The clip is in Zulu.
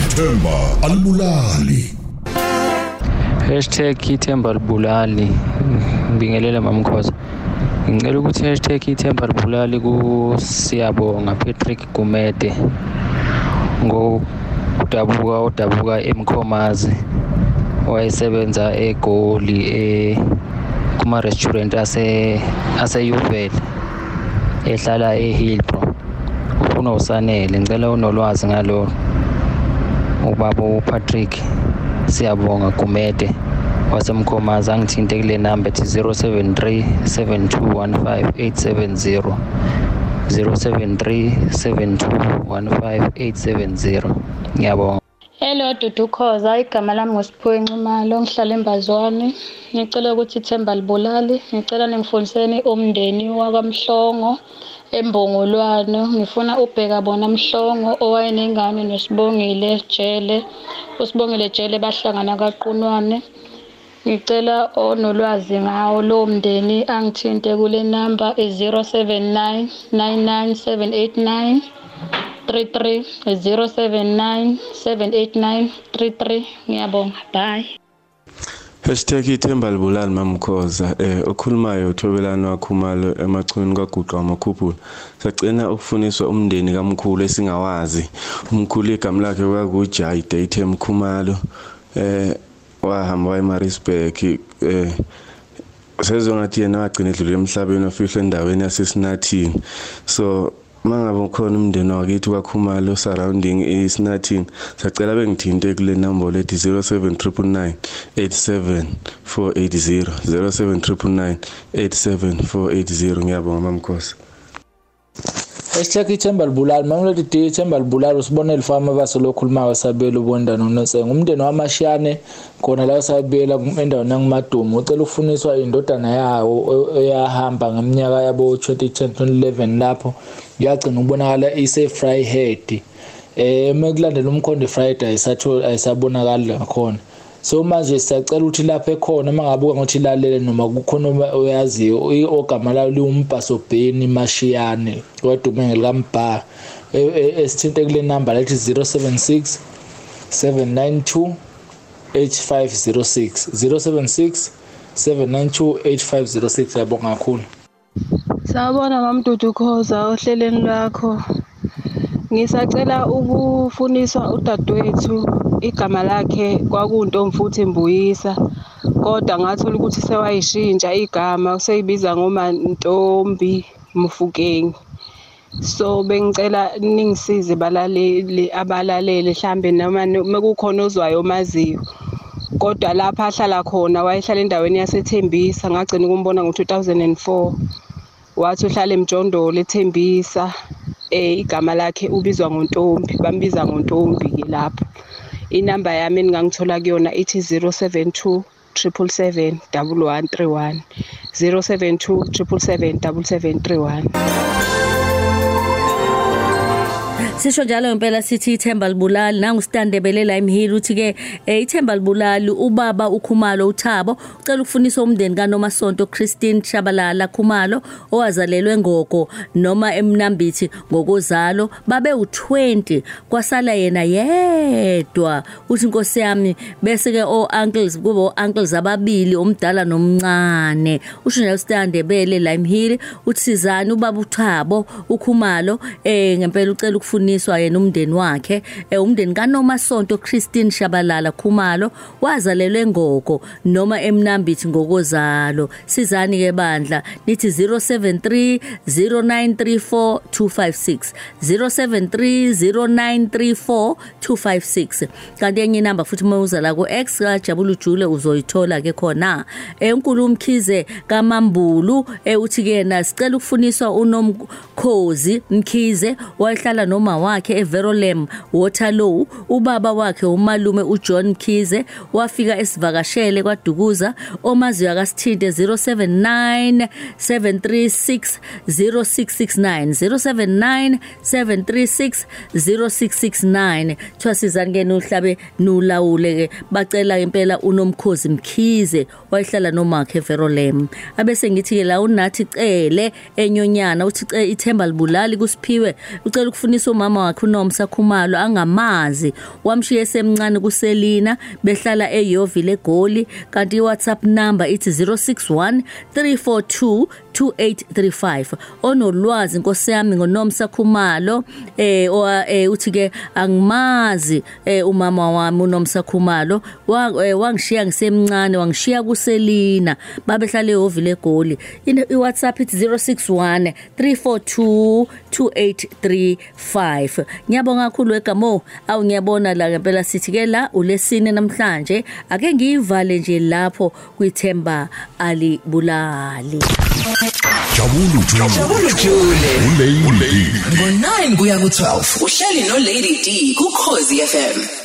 ithemba alibulali. #ithemba libulali ngibingelela mamkhoza ngicela ukuthi hashtag ithemba libulali kusiyabonga Patrick Gumede ngokudabuka odabuka emkhomazi wayesebenza egoli e kuma restaurant ase aseyuvele ehlala eHillbrow. Ufuna usanele. Ngicela unolwazi ngalo ubaba uPatrick siyabonga Gumede. Wasemkhomazi angithinte kule namba ethi 073 7215870 073 7215870 ngiyabonga. Hello Dudu Khoza igama lami ngosiphiwe Nxumalo ngihlala eMbazwane. Ngicela ukuthi ithemba libulali ngicela ningifundiseni umndeni wakamhlongo embongolwano. Ngifuna ubheka bona mhlongo owayenengane nosibongile jele. Usibongile jele bahlangana kaqunwane. Ngicela onolwazi ngawo lowo mndeni angithinte kule namba i-079 99789 33 079 789 33 ngiyabonga. Bye. Hashtag ithemba libulali mamkhoza. Eh okhulumayo uthobelana wakhumalo emachweni kaguqa amakhuphula. Sacina ukufuniswa umndeni kamkhulu esingawazi. Umkhulu igama lakhe kwakuJay Datem Khumalo. Eh wahamba waye Maritzburg eh sezongathi yena wagcina edlule emhlabeni ofihlwe endaweni yasesinathini. So mangabe ukhona umndeni wakithi kwakhumalo surrounding isinathini sacela bengithinte kule number lethi 07999 87480 07999 87480 ngiyabonga mamkhosi Hashtag ithemba libulali mamlodi D ithemba libulali usibone lifama base lokhuluma wasabela ubonda noNosenga umndeni wamashiyane khona la wasabela endaweni yangumadumo ucela ufuniswa indodana yawo eyahamba ngeminyaka yabo 2010 2011 lapho yagcina ukubonakala ise Fryhead eh mekulandela umkhondo Friday ayisatho ayisabonakala khona so manje siyacela ukuthi lapho ekhona mangabuka ngokuthi lalele noma kukhona oyaziyo ogama lawo liwumbhaso bheni mashiyane wadume ngelikambha esithinte kule number lethi 076 792 8506 076 792 8506 yabonga kakhulu. Sawubona mamdudu Khoza ohleleni lwakho. Ngisacela ukufuniswa udadewethu. Igama lakhe kwakuntomfuthi Mbuyisa kodwa ngathola ukuthi sewayishintsha igama seyibiza ngoma Ntombi Mufukeng. So bengicela ningisize balaleli abalaleli mhlambe noma mekukhona ozwayo omaziyo. Kodwa lapha ahlala khona wayehlala endaweni yaseThembisa ngagcina ukumbona ngo2004. wathi uhlala emjondolo ethembisa eh igama lakhe ubizwa ngontombi bambiza ngontombi ke lapho inamba yami engangithola kuyona ithi 072 777 1131 072 777 7731 Sisho njalo impela sithi ithemba libulali. Nangu standebele la imhili uthi ke ithemba libulali ubaba ukhumalo uThabo ucela ukufunisa umndeni kaNomasonto Christine Shabalala Khumalo owazalelwe ngogo noma emnambithi ngokozalo babe u20 kwasala yena yedwa. Uthi inkosi yami bese ke o uncles kubo uncles ababili omdala nomncane. Usho njalo standebele la imhili uthi sizani ubaba uThabo ukhumalo? Eh ngempela ucela ukufuna uboniswa yena umndeni wakhe umndeni kaNoma Sonto Christine Shabalala Khumalo wazalelwe ngogo noma emnambithi ngokozalo. Sizani ke bandla? Nithi 073 0934 256 073 0934 256 kanti enye inamba futhi mawuza la ku X kaJabulu Jule uzoyithola ke khona. Enkulu umkhize kaMambulu uthi ke yena sicela ukufuniswa unomkhozi Mkhize wayehlala noma wakhe eVerolem Waterloo ubaba wakhe umalume uJohn Mkhize wafika esivakashele kwaDukuza omaziyo akasithinte 079 736 0669 079 736 0669 thwasizani ke nuhlabe nulawule ke bacela impela unomkhozi Mkhize wayehlala nomakhe eVerolem abese ngithi ke la unathi cele enyonyana uthi ithemba libulali kusiphiwe. Ucela ukufunisa umama umama wakhe uNomsa Khumalo angamazi. Wamshiya esemncane kuSelina behlala eYovile eGoli kanti iWhatsApp number ithi 061 342 2835 onolwazi inkosi yami ngoNomsa Khumalo. Eh eh, uthi ke angimazi eh, umama wami uNomsa Khumalo. Eh, wangishiya ngisemncane wangishiya kuSelina. Babehlala ehovile eGoli iWhatsApp ithi 061 342 2835 ngiyabonga kakhulu egamo awu ngiyabona la ngempela sithi ke la ulesine namhlanje. Ake ngiyivale nje lapho kwithemba alibulali. Jabulu Jule. Jabulu Jule Ulady. ngo9 kuya ku12 uhleli no Lady D ku Khosi FM